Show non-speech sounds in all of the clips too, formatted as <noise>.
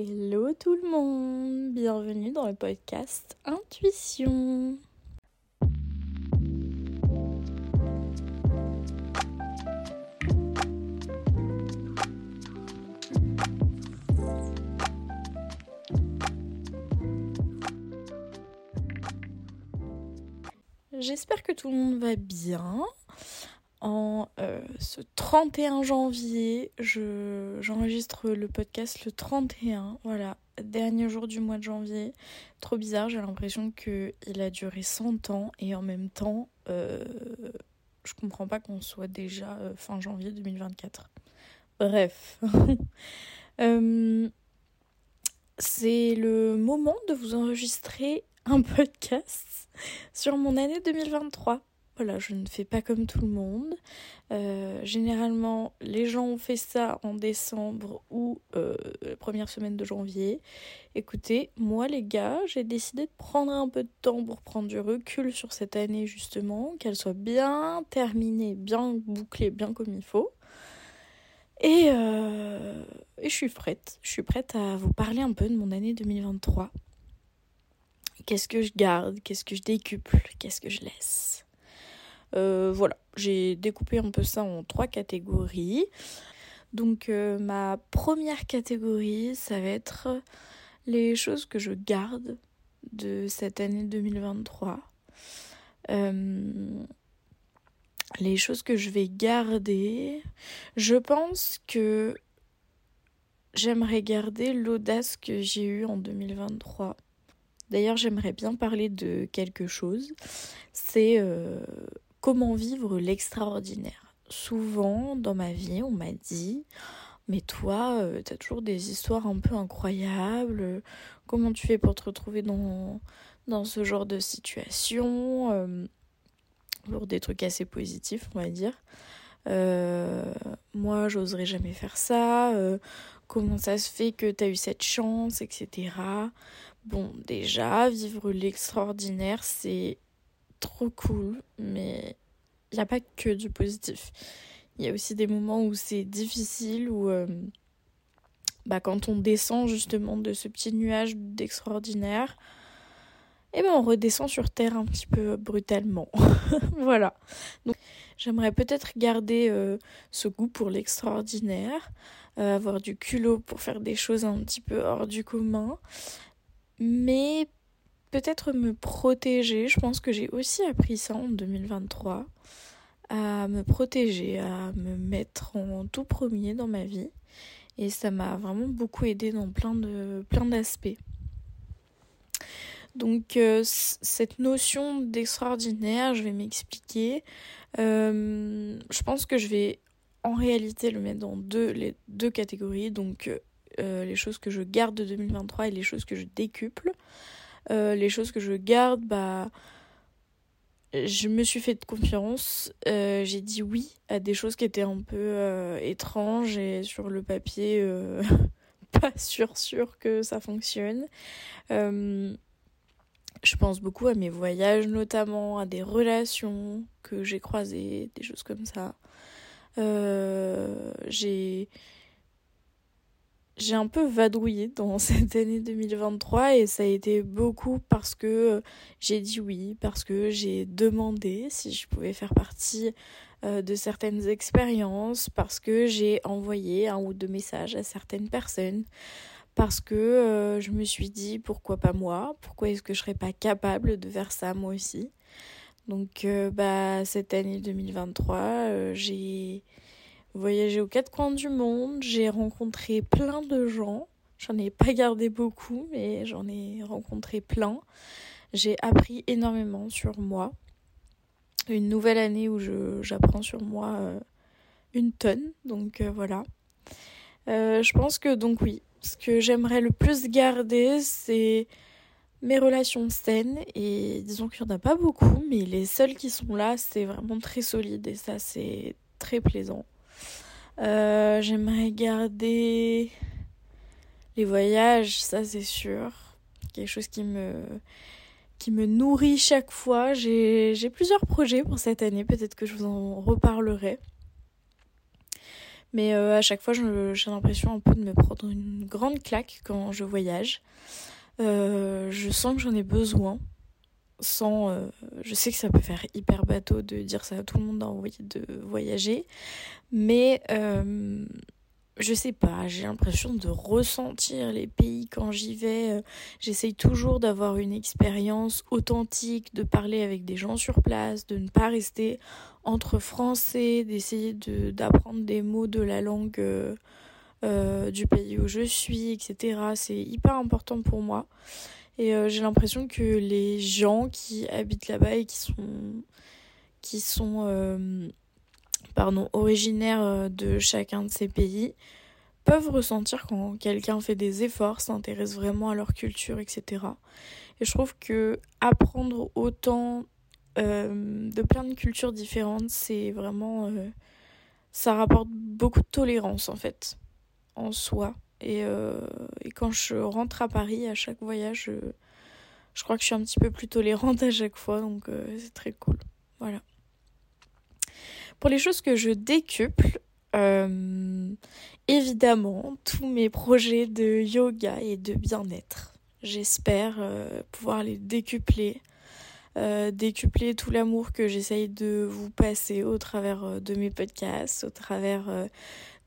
Hello tout le monde, bienvenue dans le podcast Intuition. J'espère que tout le monde va bien. En euh, ce 31 janvier, j'enregistre le podcast le 31, voilà, dernier jour du mois de janvier. Trop bizarre, j'ai l'impression qu'il a duré 100 ans et en même temps, euh, je comprends pas qu'on soit déjà euh, fin janvier 2024. Bref. <laughs> C'est le moment de vous enregistrer un <laughs> podcast sur mon année 2023. Voilà, je ne fais pas comme tout le monde. Euh, généralement, les gens ont fait ça en décembre ou euh, la première semaine de janvier. Écoutez, moi les gars, j'ai décidé de prendre un peu de temps pour prendre du recul sur cette année justement, qu'elle soit bien terminée, bien bouclée, bien comme il faut. Et, euh, et je suis prête. Je suis prête à vous parler un peu de mon année 2023. Qu'est-ce que je garde? Qu'est-ce que je décuple? Qu'est-ce que je laisse? Euh, voilà, j'ai découpé un peu ça en trois catégories. Donc euh, ma première catégorie, ça va être les choses que je garde de cette année 2023. Euh, les choses que je vais garder, je pense que j'aimerais garder l'audace que j'ai eue en 2023. D'ailleurs, j'aimerais bien parler de quelque chose. C'est comment vivre l'extraordinaire. Souvent dans ma vie, on m'a dit mais toi, euh, tu as toujours des histoires un peu incroyables. Comment tu fais pour te retrouver dans, ce genre de situation euh, Pour des trucs assez positifs, on va dire. Euh, moi, j'oserais jamais faire ça. comment ça se fait que tu as eu cette chance, etc. Bon, déjà, vivre l'extraordinaire, c'est trop cool, mais il n'y a pas que du positif. Il y a aussi des moments où c'est difficile, où euh, bah, quand on descend justement de ce petit nuage d'extraordinaire, et eh ben on redescend sur Terre un petit peu brutalement. <laughs> voilà. Donc j'aimerais peut-être garder euh, ce goût pour l'extraordinaire, euh, avoir du culot pour faire des choses un petit peu hors du commun, mais peut-être me protéger. Je pense que j'ai aussi appris ça en 2023. À me protéger, à me mettre en tout premier dans ma vie. Et ça m'a vraiment beaucoup aidé dans plein de plein d'aspects. Donc euh, cette notion d'extraordinaire, je vais m'expliquer. Euh, je pense que je vais en réalité le mettre dans deux, les deux catégories. Donc euh, les choses que je garde de 2023 et les choses que je décuple. Euh, les choses que je garde, bah, je me suis fait confiance. Euh, j'ai dit oui à des choses qui étaient un peu euh, étranges et sur le papier, <laughs> pas sûr sûr que ça fonctionne. je pense beaucoup à mes voyages, notamment à des relations que j'ai croisées, des choses comme ça. j'ai j'ai un peu vadrouillé dans <laughs> cette année 2023 et ça a été beaucoup parce que euh, j'ai dit oui, parce que j'ai demandé si je pouvais faire partie euh, de certaines expériences, parce que j'ai envoyé un ou deux messages à certaines personnes, parce que euh, je me suis dit pourquoi pas moi, pourquoi est-ce que je serais pas capable de faire ça moi aussi. Donc bah cette année 2023, j'ai voyagé aux quatre coins du monde, j'ai rencontré plein de gens. J'en ai pas gardé beaucoup, mais j'en ai rencontré plein. J'ai appris énormément sur moi. Une nouvelle année où j'apprends sur moi euh, une tonne, donc euh, voilà. Euh, je pense que donc oui, ce que j'aimerais le plus garder, c'est mes relations saines et disons qu'il n'y en a pas beaucoup, mais les seules qui sont là, c'est vraiment très solide et ça c'est très plaisant. Euh, j'aimerais garder les voyages, ça c'est sûr. Quelque chose qui me, qui me nourrit chaque fois. J'ai plusieurs projets pour cette année, peut-être que je vous en reparlerai. Mais à chaque fois, j'ai l'impression un peu de me prendre une grande claque quand je voyage. je sens que j'en ai besoin sans je sais que ça peut faire hyper bateau de dire ça à tout le monde d'envoyer de voyager mais je sais pas, j'ai l'impression de ressentir les pays quand j'y vais. Euh, j'essaye toujours d'avoir une expérience authentique, de parler avec des gens sur place, de ne pas rester entre français, d'essayer de, d'apprendre des mots de la langue euh, euh, du pays où je suis, etc. C'est hyper important pour moi. Et j'ai l'impression que les gens qui habitent là-bas et qui sont, qui sont pardon, originaires euh, de chacun de ces pays peuvent ressentir quand quelqu'un fait des efforts, s'intéresse vraiment à leur culture, etc. Et je trouve que apprendre autant euh, de plein de cultures différentes, c'est vraiment... Euh, ça rapporte beaucoup de tolérance en fait, en soi. Et, et, quand je rentre à Paris, à chaque voyage, je, je, crois que je suis un petit peu plus tolérante à chaque fois, donc c'est très cool. Voilà. Pour les choses que je décuple, euh, évidemment, tous mes projets de yoga et de bien-être. J'espère euh, pouvoir les décupler. Euh, décupler tout l'amour que j'essaye de vous passer au travers de mes podcasts, au travers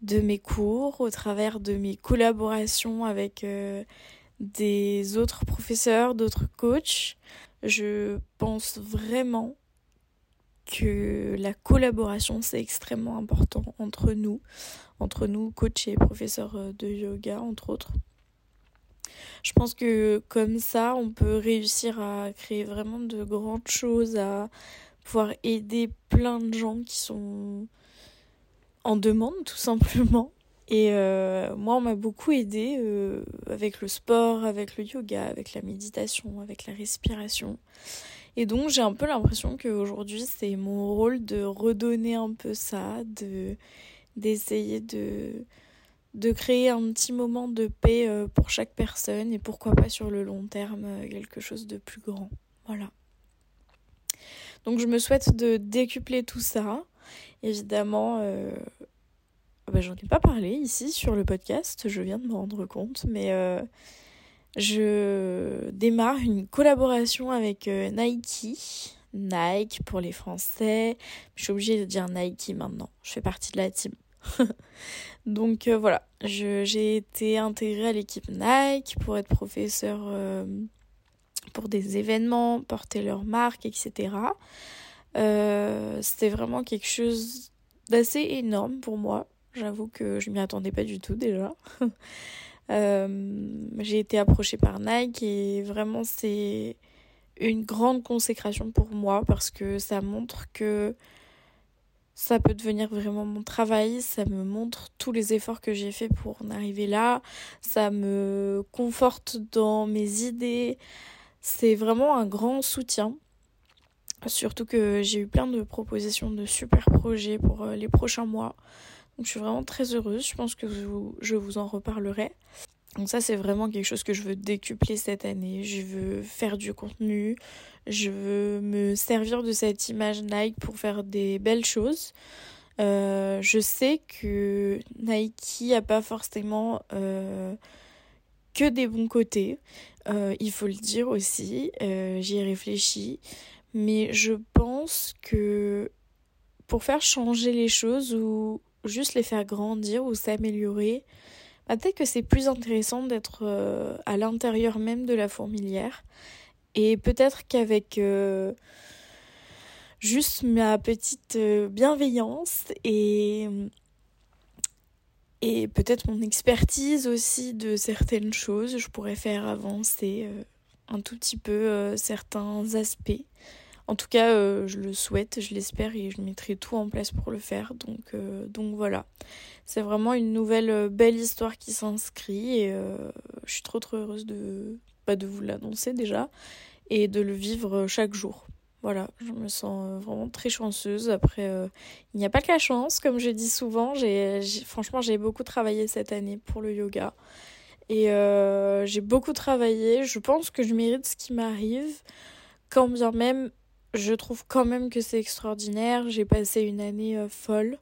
de mes cours, au travers de mes collaborations avec des autres professeurs, d'autres coachs. Je pense vraiment que la collaboration c'est extrêmement important entre nous, entre nous coachs et professeurs euh, de yoga entre autres. Je pense que comme ça on peut réussir à créer vraiment de grandes choses, à pouvoir aider plein de gens qui sont en demande tout simplement. Et euh, moi, on m'a beaucoup aidé euh, avec le sport, avec le yoga, avec la méditation, avec la respiration. Et donc j'ai un peu l'impression qu'aujourd'hui c'est mon rôle de redonner un peu ça, de d'essayer de de créer un petit moment de paix euh, pour chaque personne et pourquoi pas sur le long terme quelque chose de plus grand. Voilà. Donc je me souhaite de décupler tout ça. Évidemment, euh, bah, j'en ai pas parlé ici sur le podcast, je viens de me rendre compte, mais je démarre une collaboration avec euh, Nike. Nike pour les Français. Je suis obligée de dire Nike maintenant. Je fais partie de la team. <laughs> Donc euh, voilà, j'ai été intégrée à l'équipe Nike pour être professeur euh, pour des événements, porter leur marque, etc. C'était vraiment quelque chose d'assez énorme pour moi. J'avoue que je m'y attendais pas du tout déjà. <laughs> Euh, j'ai été approchée par Nike et vraiment c'est une grande consécration pour moi parce que ça montre que ça peut devenir vraiment mon travail, ça me montre tous les efforts que j'ai fait pour en arriver là, ça me conforte dans mes idées, c'est vraiment un grand soutien. Surtout que j'ai eu plein de propositions de super projets pour euh, les prochains mois. Donc je suis vraiment très heureuse, je pense que je vous en reparlerai. Donc ça c'est vraiment quelque chose que je veux décupler cette année. Je veux faire du contenu, je veux me servir de cette image Nike pour faire des belles choses. Euh, je sais que Nike n'a pas forcément euh, que des bons côtés. Il faut le dire aussi, j'y ai réfléchi. Mais je pense que pour faire changer les choses ou juste les faire grandir ou s'améliorer, bah, peut-être que c'est plus intéressant d'être euh, à l'intérieur même de la fourmilière. Et peut-être qu'avec euh, juste ma petite euh, bienveillance et, et peut-être mon expertise aussi de certaines choses, je pourrais faire avancer un tout petit peu certains aspects en tout cas, euh, je le souhaite, je l'espère et je mettrai tout en place pour le faire. Donc, euh, donc voilà. C'est vraiment une nouvelle euh, belle histoire qui s'inscrit et je suis trop trop heureuse de, pas bah, de vous l'annoncer déjà et de le vivre chaque jour. Voilà, je me sens vraiment très chanceuse. Après, il n'y a pas que la chance, comme je dis souvent. Franchement, j'ai beaucoup travaillé cette année pour le yoga. Et j'ai beaucoup travaillé. Je pense que je mérite ce qui m'arrive. Quand bien même je trouve quand même que c'est extraordinaire. J'ai passé une année euh, folle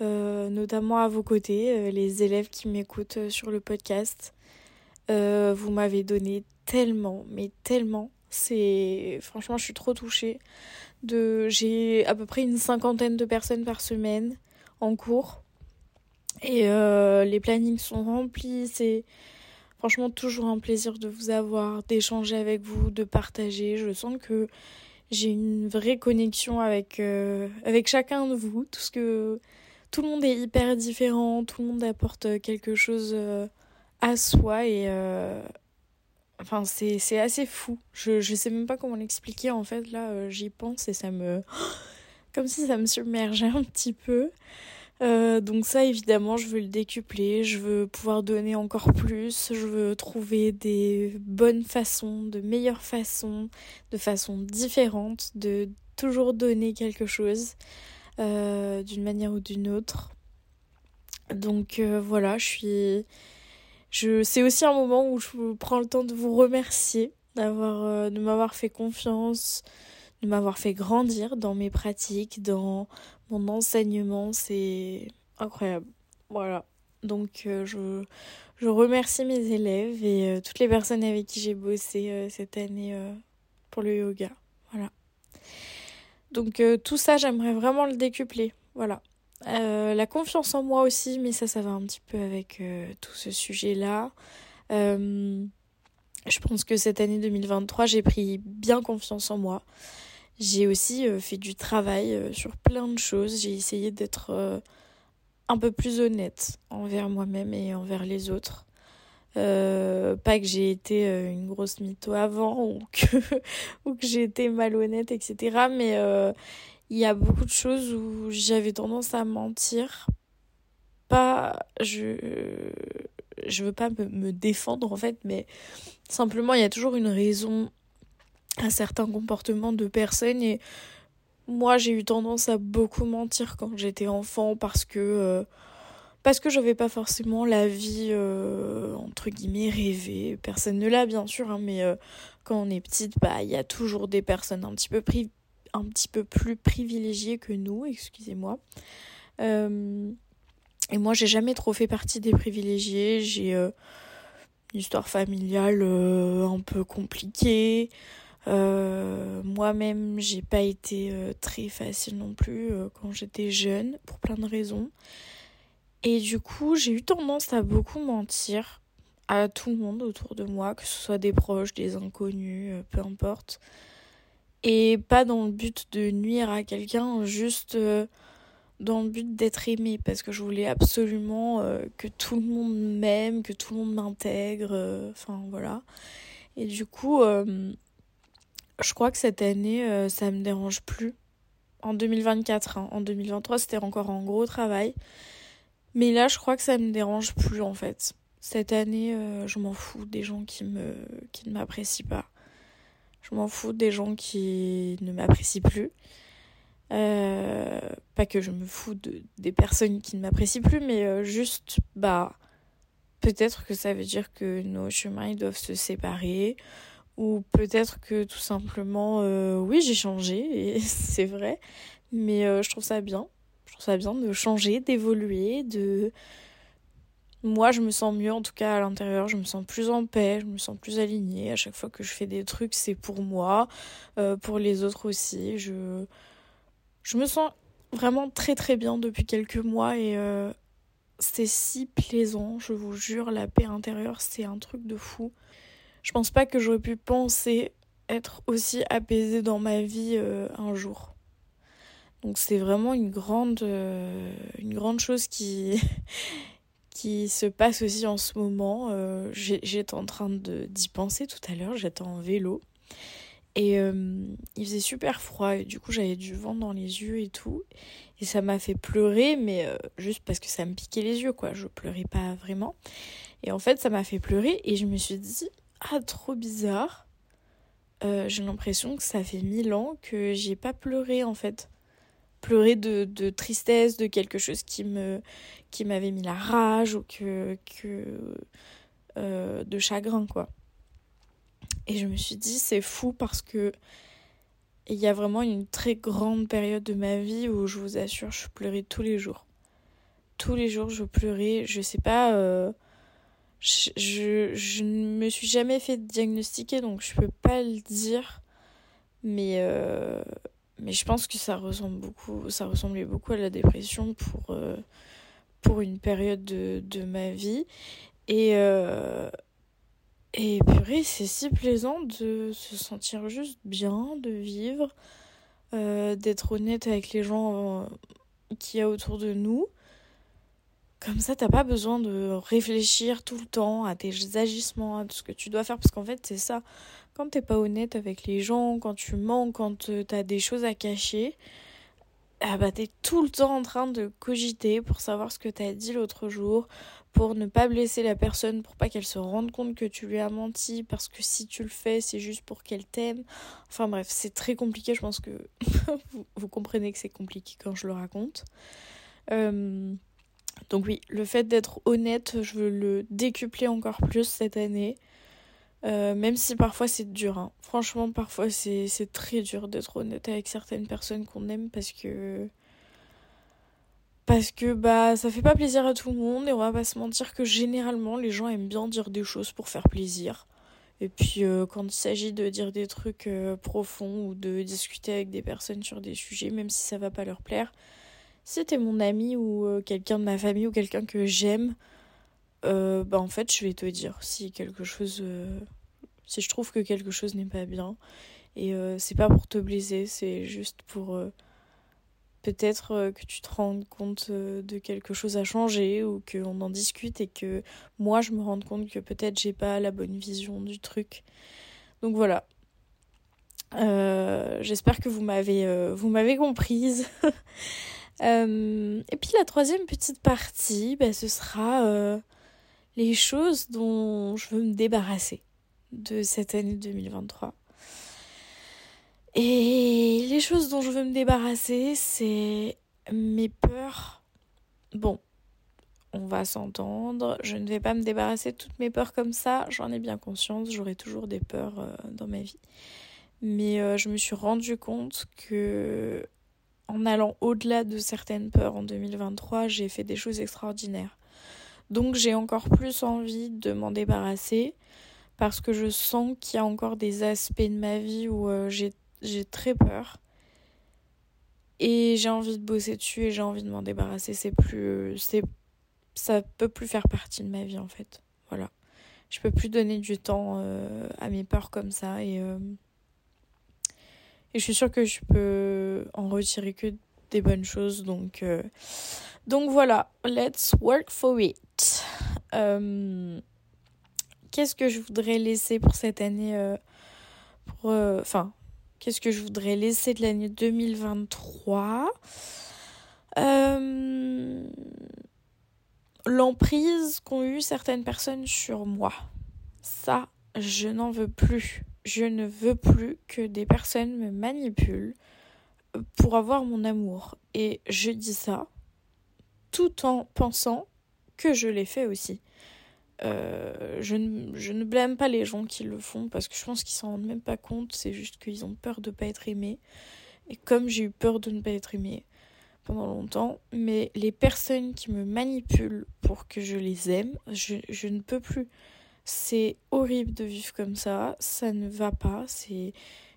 notamment à vos côtés, les élèves qui m'écoutent sur le podcast. vous m'avez donné tellement, mais tellement. C'est franchement, je suis trop touchée. De, j'ai à peu près une cinquantaine de personnes par semaine en cours et les plannings sont remplis. C'est franchement toujours un plaisir de vous avoir, d'échanger avec vous, de partager. Je sens que j'ai une vraie connexion avec avec chacun de vous. Tout ce que tout le monde est hyper différent, tout le monde apporte quelque chose à soi et Enfin, c'est assez fou. Je, je sais même pas comment l'expliquer en fait. Là, euh, j'y pense et ça me. <gasps> Comme si ça me submergeait un petit peu. Euh, donc, ça, évidemment, je veux le décupler. Je veux pouvoir donner encore plus. Je veux trouver des bonnes façons, de meilleures façons, de façons différentes, de toujours donner quelque chose euh, d'une manière ou d'une autre. Donc, voilà, je suis je, c'est aussi un moment où je prends le temps de vous remercier euh, de m'avoir fait confiance, de m'avoir fait grandir dans mes pratiques, dans mon enseignement. C'est incroyable. Voilà. Donc euh, je, remercie mes élèves et euh, toutes les personnes avec qui j'ai bossé cette année pour le yoga. Voilà. Donc tout ça, j'aimerais vraiment le décupler. Voilà. Euh, la confiance en moi aussi, mais ça, ça va un petit peu avec euh, tout ce sujet-là. Euh, je pense que cette année 2023, j'ai pris bien confiance en moi. J'ai aussi fait du travail sur plein de choses. J'ai essayé d'être un peu plus honnête envers moi-même et envers les autres. pas que j'ai été une grosse mytho avant <laughs> ou que, j'ai été malhonnête, etc. Mais il y a beaucoup de choses où j'avais tendance à mentir. Pas, je, je veux pas me, défendre en fait, mais simplement il y a toujours une raison à certains comportements de personnes et moi j'ai eu tendance à beaucoup mentir quand j'étais enfant parce que euh, parce que j'avais pas forcément la vie euh, entre guillemets rêvée personne ne l'a bien sûr hein, mais euh, quand on est petite bah il y a toujours des personnes un petit peu pris un petit peu plus privilégiés que nous, excusez-moi. Et moi, j'ai jamais trop fait partie des privilégiés. J'ai une histoire familiale un peu compliquée. Moi-même, j'ai pas été très facile non plus quand j'étais jeune, pour plein de raisons. Et du coup, j'ai eu tendance à beaucoup mentir à tout le monde autour de moi, que ce soit des proches, des inconnus, peu importe et pas dans le but de nuire à quelqu'un, juste euh, dans le but d'être aimé parce que je voulais absolument euh, que tout le monde m'aime, que tout le monde m'intègre, euh, enfin voilà. Et du coup, je crois que cette année, ça me dérange plus. En 2024, hein. en 2023, c'était encore un gros travail. Mais là, je crois que ça me dérange plus en fait. Cette année, je m'en fous des gens qui me qui ne m'apprécient pas. Je m'en fous des gens qui ne m'apprécient plus. Euh, pas que je me fous de, des personnes qui ne m'apprécient plus, mais euh, juste, bah, peut-être que ça veut dire que nos chemins doivent se séparer, ou peut-être que tout simplement, euh, oui, j'ai changé, et <laughs> c'est vrai, mais je trouve ça bien. Je trouve ça bien de changer, d'évoluer, de moi, je me sens mieux, en tout cas à l'intérieur, je me sens plus en paix, je me sens plus alignée. À chaque fois que je fais des trucs, c'est pour moi, euh, pour les autres aussi. Je, je me sens vraiment très très bien depuis quelques mois et euh, c'est si plaisant, je vous jure, la paix intérieure, c'est un truc de fou. Je pense pas que j'aurais pu penser être aussi apaisée dans ma vie euh, un jour. Donc c'est vraiment une grande, une grande chose qui <laughs> qui se passe aussi en ce moment. Euh, j'étais en train d'y penser tout à l'heure, j'étais en vélo. Et euh, il faisait super froid et du coup j'avais du vent dans les yeux et tout. Et ça m'a fait pleurer, mais euh, juste parce que ça me piquait les yeux, quoi. Je pleurais pas vraiment. Et en fait ça m'a fait pleurer et je me suis dit, ah trop bizarre. J'ai l'impression que ça fait mille ans que j'ai pas pleuré en fait pleurer de, de, tristesse, de quelque chose qui me qui m'avait mis la rage ou que, que euh, de chagrin quoi. Et je me suis dit c'est fou parce que il y a vraiment une très grande période de ma vie où je vous assure je pleurais tous les jours. tous les jours je pleurais. Je sais pas. Euh, je, ne me suis jamais fait diagnostiquer donc je peux pas le dire. Mais, euh, mais je pense que ça ressemble beaucoup, ressemblait beaucoup à la dépression pour, euh, pour une période de, de ma vie. Et, et purée, c'est si plaisant de se sentir juste bien, de vivre, d'être honnête avec les gens qu'il y a autour de nous. Comme ça, t'as pas besoin de réfléchir tout le temps à tes agissements, à tout ce que tu dois faire, parce qu'en fait, c'est ça. Quand t'es pas honnête avec les gens, quand tu mens, quand euh, t'as des choses à cacher, ah bah t'es tout le temps en train de cogiter pour savoir ce que t'as dit l'autre jour, pour ne pas blesser la personne, pour pas qu'elle se rende compte que tu lui as menti, parce que si tu le fais, c'est juste pour qu'elle t'aime. Enfin bref, c'est très compliqué, je pense que <laughs> vous, comprenez que c'est compliqué quand je le raconte. Euh, donc oui, le fait d'être honnête, je veux le décupler encore plus cette année. Euh, même si parfois c'est dur. Hein. Franchement, parfois c'est très dur d'être honnête avec certaines personnes qu'on aime parce que. Parce que bah ça fait pas plaisir à tout le monde et on va pas se mentir que généralement les gens aiment bien dire des choses pour faire plaisir. Et puis euh, quand il s'agit de dire des trucs euh, profonds ou de discuter avec des personnes sur des sujets, même si ça va pas leur plaire, si mon ami ou euh, quelqu'un de ma famille ou quelqu'un que j'aime, euh, bah en fait je vais te dire si quelque chose, euh, si je trouve que quelque chose n'est pas bien. Et c'est pas pour te blesser, c'est juste pour peut-être que tu te rendes compte de quelque chose à changer ou qu'on en discute et que moi je me rende compte que peut-être j'ai pas la bonne vision du truc. Donc voilà. J'espère que vous m'avez vous m'avez comprise. <laughs> Euh, et puis la troisième petite partie, bah, ce sera euh, les choses dont je veux me débarrasser de cette année 2023. Et les choses dont je veux me débarrasser, c'est mes peurs. Bon, on va s'entendre. Je ne vais pas me débarrasser de toutes mes peurs comme ça. J'en ai bien conscience. J'aurai toujours des peurs euh, dans ma vie. Mais je me suis rendu compte que en allant au-delà de certaines peurs en 2023, j'ai fait des choses extraordinaires. Donc j'ai encore plus envie de m'en débarrasser parce que je sens qu'il y a encore des aspects de ma vie où euh, j'ai très peur. Et j'ai envie de bosser dessus et j'ai envie de m'en débarrasser. C'est plus. c'est Ça peut plus faire partie de ma vie en fait. Voilà. Je peux plus donner du temps euh, à mes peurs comme ça et. Euh, et je suis sûre que je peux en retirer que des bonnes choses. Donc, euh, donc voilà, let's work for it. Euh, qu'est-ce que je voudrais laisser pour cette année euh, Enfin, qu'est-ce que je voudrais laisser de l'année 2023 L'emprise qu'ont eu certaines personnes sur moi. Ça, je n'en veux plus je ne veux plus que des personnes me manipulent pour avoir mon amour. Et je dis ça tout en pensant que je l'ai fait aussi. Euh, je, ne, ne, blâme pas les gens qui le font parce que je pense qu'ils s'en rendent même pas compte, c'est juste qu'ils ont peur de ne pas être aimés. Et comme j'ai eu peur de ne pas être aimée pendant longtemps, mais les personnes qui me manipulent pour que je les aime, je ne peux plus. C'est horrible de vivre comme ça, ça ne va pas. C'est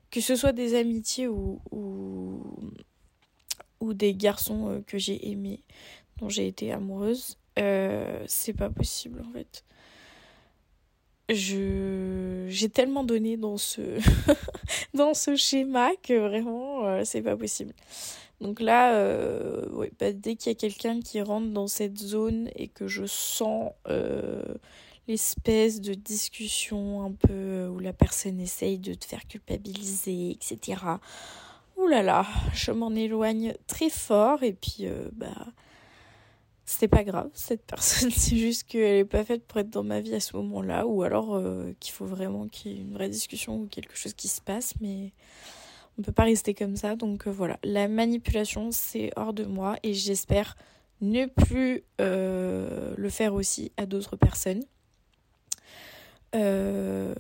que ce soit des amitiés ou, des garçons euh, que j'ai aimés, dont j'ai été amoureuse, euh, c'est pas possible en fait. J'ai tellement donné <laughs> dans ce schéma que vraiment euh, c'est pas possible. Donc là, bah, dès qu'il y a quelqu'un qui rentre dans cette zone et que je sens l'espèce de discussion un peu où la personne essaye de te faire culpabiliser, etc. Ouh là là, je m'en éloigne très fort et puis euh, bah c'était pas grave cette personne, <laughs> c'est juste qu'elle est pas faite pour être dans ma vie à ce moment-là ou alors euh, qu'il faut vraiment qu'il y ait une vraie discussion ou quelque chose qui se passe mais on peut pas rester comme ça donc euh, voilà, la manipulation c'est hors de moi et j'espère ne plus le faire aussi à d'autres personnes. Euh,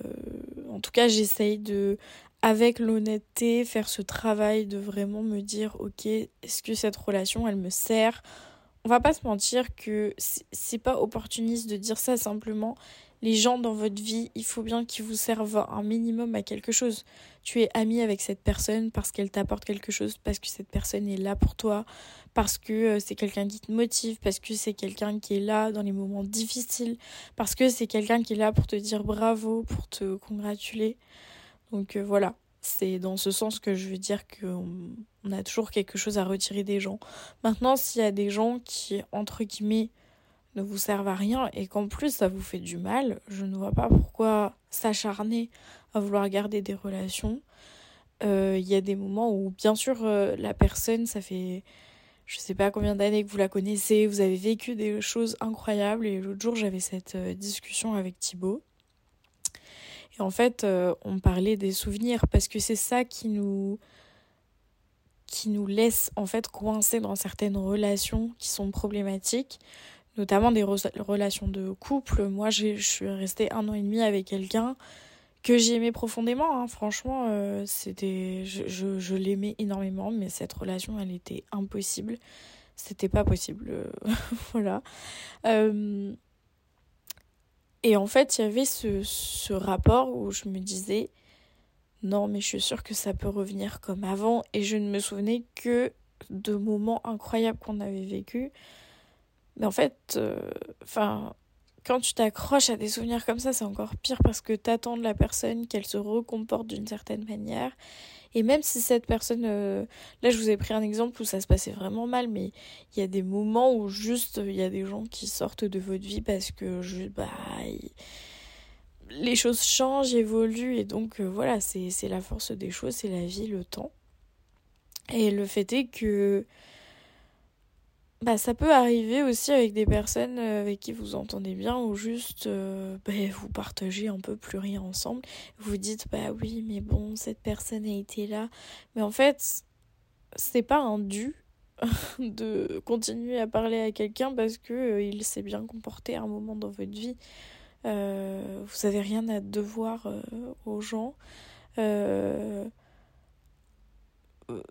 en tout cas, j'essaye de, avec l'honnêteté, faire ce travail de vraiment me dire, ok, est-ce que cette relation, elle me sert? On va pas se mentir que c'est pas opportuniste de dire ça simplement. Les gens dans votre vie, il faut bien qu'ils vous servent un minimum à quelque chose. Tu es ami avec cette personne parce qu'elle t'apporte quelque chose, parce que cette personne est là pour toi, parce que euh, c'est quelqu'un qui te motive, parce que c'est quelqu'un qui est là dans les moments difficiles, parce que c'est quelqu'un qui est là pour te dire bravo, pour te congratuler. Donc euh, voilà, c'est dans ce sens que je veux dire qu'on on a toujours quelque chose à retirer des gens. Maintenant, s'il y a des gens qui, entre guillemets, ne vous servent à rien et qu'en plus ça vous fait du mal, je ne vois pas pourquoi s'acharner à vouloir garder des relations. Euh, il y a des moments où, bien sûr, euh, la personne, ça fait je sais pas combien d'années que vous la connaissez, vous avez vécu des choses incroyables. Et l'autre jour, j'avais cette euh, discussion avec Thibaut. Et en fait, on parlait des souvenirs parce que c'est ça qui nous qui nous laisse en fait coincer dans certaines relations qui sont problématiques, notamment des relations de couple. Moi, je suis restée un an et demi avec quelqu'un que j'aimais profondément. Hein. Franchement, euh, c'était, je, l'aimais énormément, mais cette relation, elle était impossible. C'était pas possible, euh, <laughs> voilà. Euh, et en fait, il y avait ce, ce rapport où je me disais, non, mais je suis sûre que ça peut revenir comme avant. Et je ne me souvenais que de moments incroyables qu'on avait vécus. Mais en fait, euh, enfin, quand tu t'accroches à des souvenirs comme ça, c'est encore pire parce que t'attends de la personne qu'elle se recomporte d'une certaine manière. Et même si cette personne, euh, là je vous ai pris un exemple où ça se passait vraiment mal, mais il y a des moments où juste il y a des gens qui sortent de votre vie parce que je, bah, les choses changent, évoluent, et donc euh, voilà, c'est la force des choses, c'est la vie, le temps. Et le fait est que bah, ça peut arriver aussi avec des personnes euh, avec qui vous entendez bien ou juste euh, bah, vous partagez un peu plus rien ensemble. Vous dites bah oui mais bon cette personne a été là. Mais en fait c'est pas un dû <laughs> de continuer à parler à quelqu'un parce que il s'est bien comporté à un moment dans votre vie. Euh, vous avez rien à devoir euh, aux gens. Euh,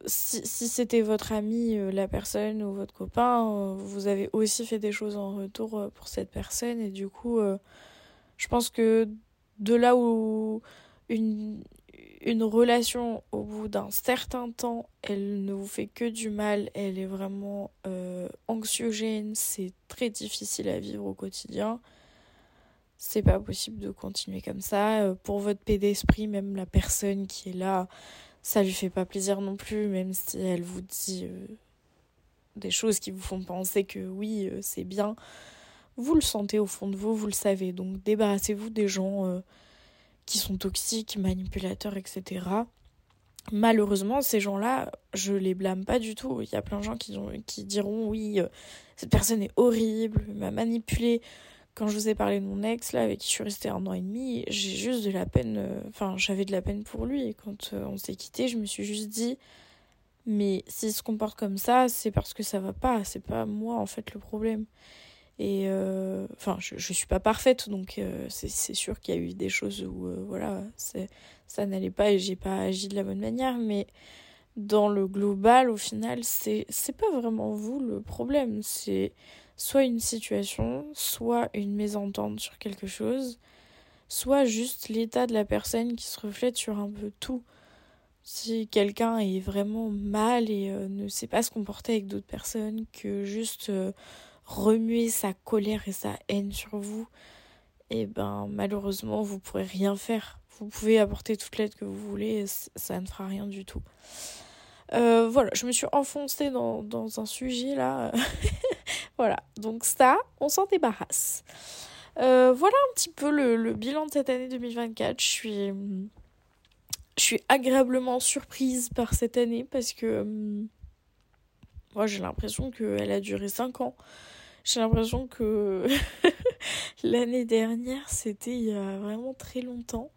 si, c'était votre ami, la personne ou votre copain, vous avez aussi fait des choses en retour pour cette personne. Et du coup, je pense que de là où une, relation, au bout d'un certain temps, elle ne vous fait que du mal, elle est vraiment anxiogène, c'est très difficile à vivre au quotidien c'est pas possible de continuer comme ça. Euh, pour votre paix d'esprit, même la personne qui est là, ça lui fait pas plaisir non plus, même si elle vous dit euh, des choses qui vous font penser que oui, euh, c'est bien. Vous le sentez au fond de vous, vous le savez. Donc débarrassez-vous des gens qui sont toxiques, manipulateurs, etc. Malheureusement, ces gens-là, je les blâme pas du tout. Il y a plein de gens qui, qui diront oui, cette personne est horrible, m'a manipulé quand je vous ai parlé de mon ex, là, avec qui je suis restée un an et demi, j'ai juste de la peine, euh, enfin, j'avais de la peine pour lui. Et quand euh, on s'est quitté, je me suis juste dit, mais s'il se comporte comme ça, c'est parce que ça va pas, c'est pas moi, en fait, le problème. Et, euh, enfin, je, je suis pas parfaite, donc c'est sûr qu'il y a eu des choses où, voilà, ça n'allait pas et j'ai pas agi de la bonne manière, mais dans le global, au final, c'est pas vraiment vous le problème, c'est soit une situation, soit une mésentente sur quelque chose, soit juste l'état de la personne qui se reflète sur un peu tout. Si quelqu'un est vraiment mal et euh, ne sait pas se comporter avec d'autres personnes, que juste euh, remuer sa colère et sa haine sur vous, et eh ben malheureusement vous pourrez rien faire. Vous pouvez apporter toute l'aide que vous voulez, ça ne fera rien du tout. Euh, voilà, je me suis enfoncée dans un sujet là. <laughs> voilà, donc ça, on s'en débarrasse. Euh, voilà un petit peu le, bilan de cette année 2024. Je suis, je suis agréablement surprise par cette année parce que moi j'ai l'impression qu'elle a duré 5 ans. J'ai l'impression que <laughs> l'année dernière, c'était il y a vraiment très longtemps.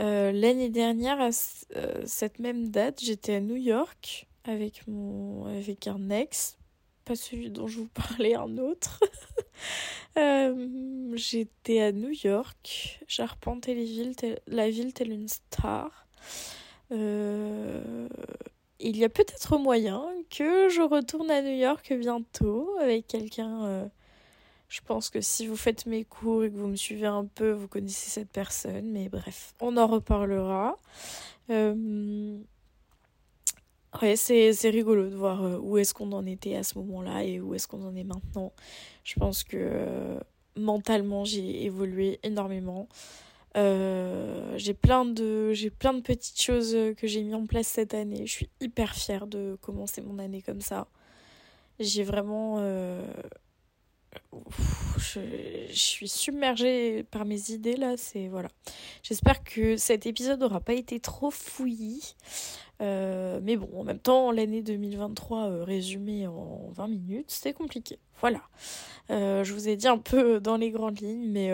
Euh, l'année dernière, à euh, cette même date, j'étais à New York avec, mon, avec un ex, celui dont je vous parlais, un autre. <laughs> euh, j'étais à New York, j'arpentais les la ville telle une star. Euh, il y a peut-être moyen que je retourne à New York bientôt avec quelqu'un. Euh, je pense que si vous faites mes cours et que vous me suivez un peu, vous connaissez cette personne. Mais bref, on en reparlera. Ouais, c'est, rigolo de voir euh, où est-ce qu'on en était à ce moment-là et où est-ce qu'on en est maintenant. Je pense que mentalement, j'ai évolué énormément. Euh, j'ai plein de j'ai plein de petites choses que j'ai mis en place cette année. Je suis hyper fière de commencer mon année comme ça. J'ai vraiment euh, je, suis submergée par mes idées là, c'est voilà. J'espère que cet épisode n'aura pas été trop fouillis. Euh, mais bon, en même temps, l'année 2023 résumée en 20 minutes, c'est compliqué. Voilà. je vous ai dit un peu dans les grandes lignes, mais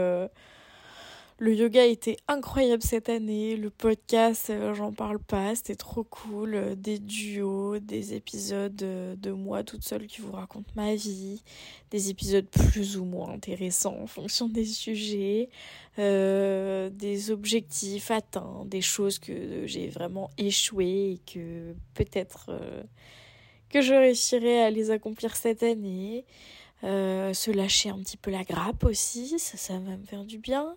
le yoga était incroyable cette année, le podcast, euh, j'en parle pas, c'était trop cool, euh, des duos, des épisodes euh, de moi toute seule qui vous racontent ma vie, des épisodes plus ou moins intéressants en fonction des sujets, des objectifs atteints, des choses que j'ai vraiment échoué et que peut-être que je réussirai à les accomplir cette année. se lâcher un petit peu la grappe aussi, ça, ça va me faire du bien.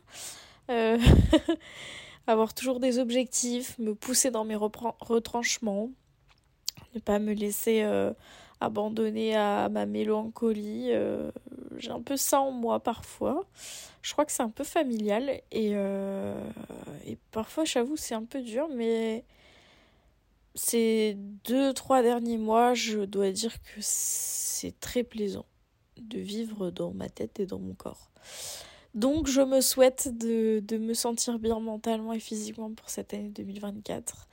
Euh, <laughs> avoir toujours des objectifs, me pousser dans mes retranchements, ne pas me laisser euh, abandonner à ma mélancolie. Euh, j'ai un peu ça en moi parfois. Je crois que c'est un peu familial et, et parfois, j'avoue, c'est un peu dur, mais ces deux, trois derniers mois, je dois dire que c'est très plaisant de vivre dans ma tête et dans mon corps. Donc je me souhaite de, me sentir bien mentalement et physiquement pour cette année 2024.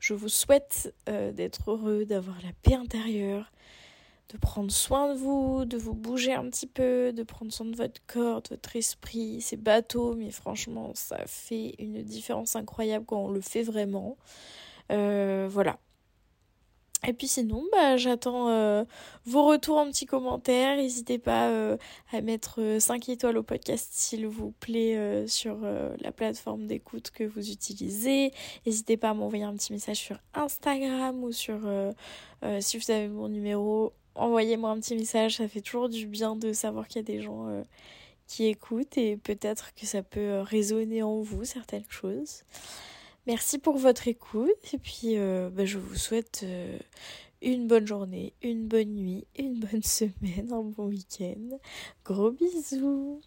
Je vous souhaite euh, d'être heureux, d'avoir la paix intérieure, de prendre soin de vous, de vous bouger un petit peu, de prendre soin de votre corps, de votre esprit. C'est bateau, mais franchement, ça fait une différence incroyable quand on le fait vraiment. Euh, voilà. Et puis sinon, bah, j'attends euh, vos retours en petits commentaires. N'hésitez pas euh, à mettre 5 euh, étoiles au podcast s'il vous plaît sur la plateforme d'écoute que vous utilisez. N'hésitez pas à m'envoyer un petit message sur Instagram ou sur si vous avez mon numéro, envoyez-moi un petit message. Ça fait toujours du bien de savoir qu'il y a des gens qui écoutent et peut-être que ça peut résonner en vous certaines choses. Merci pour votre écoute et puis euh, bah, je vous souhaite euh, une bonne journée, une bonne nuit, une bonne <laughs> semaine, un bon week-end. Gros bisous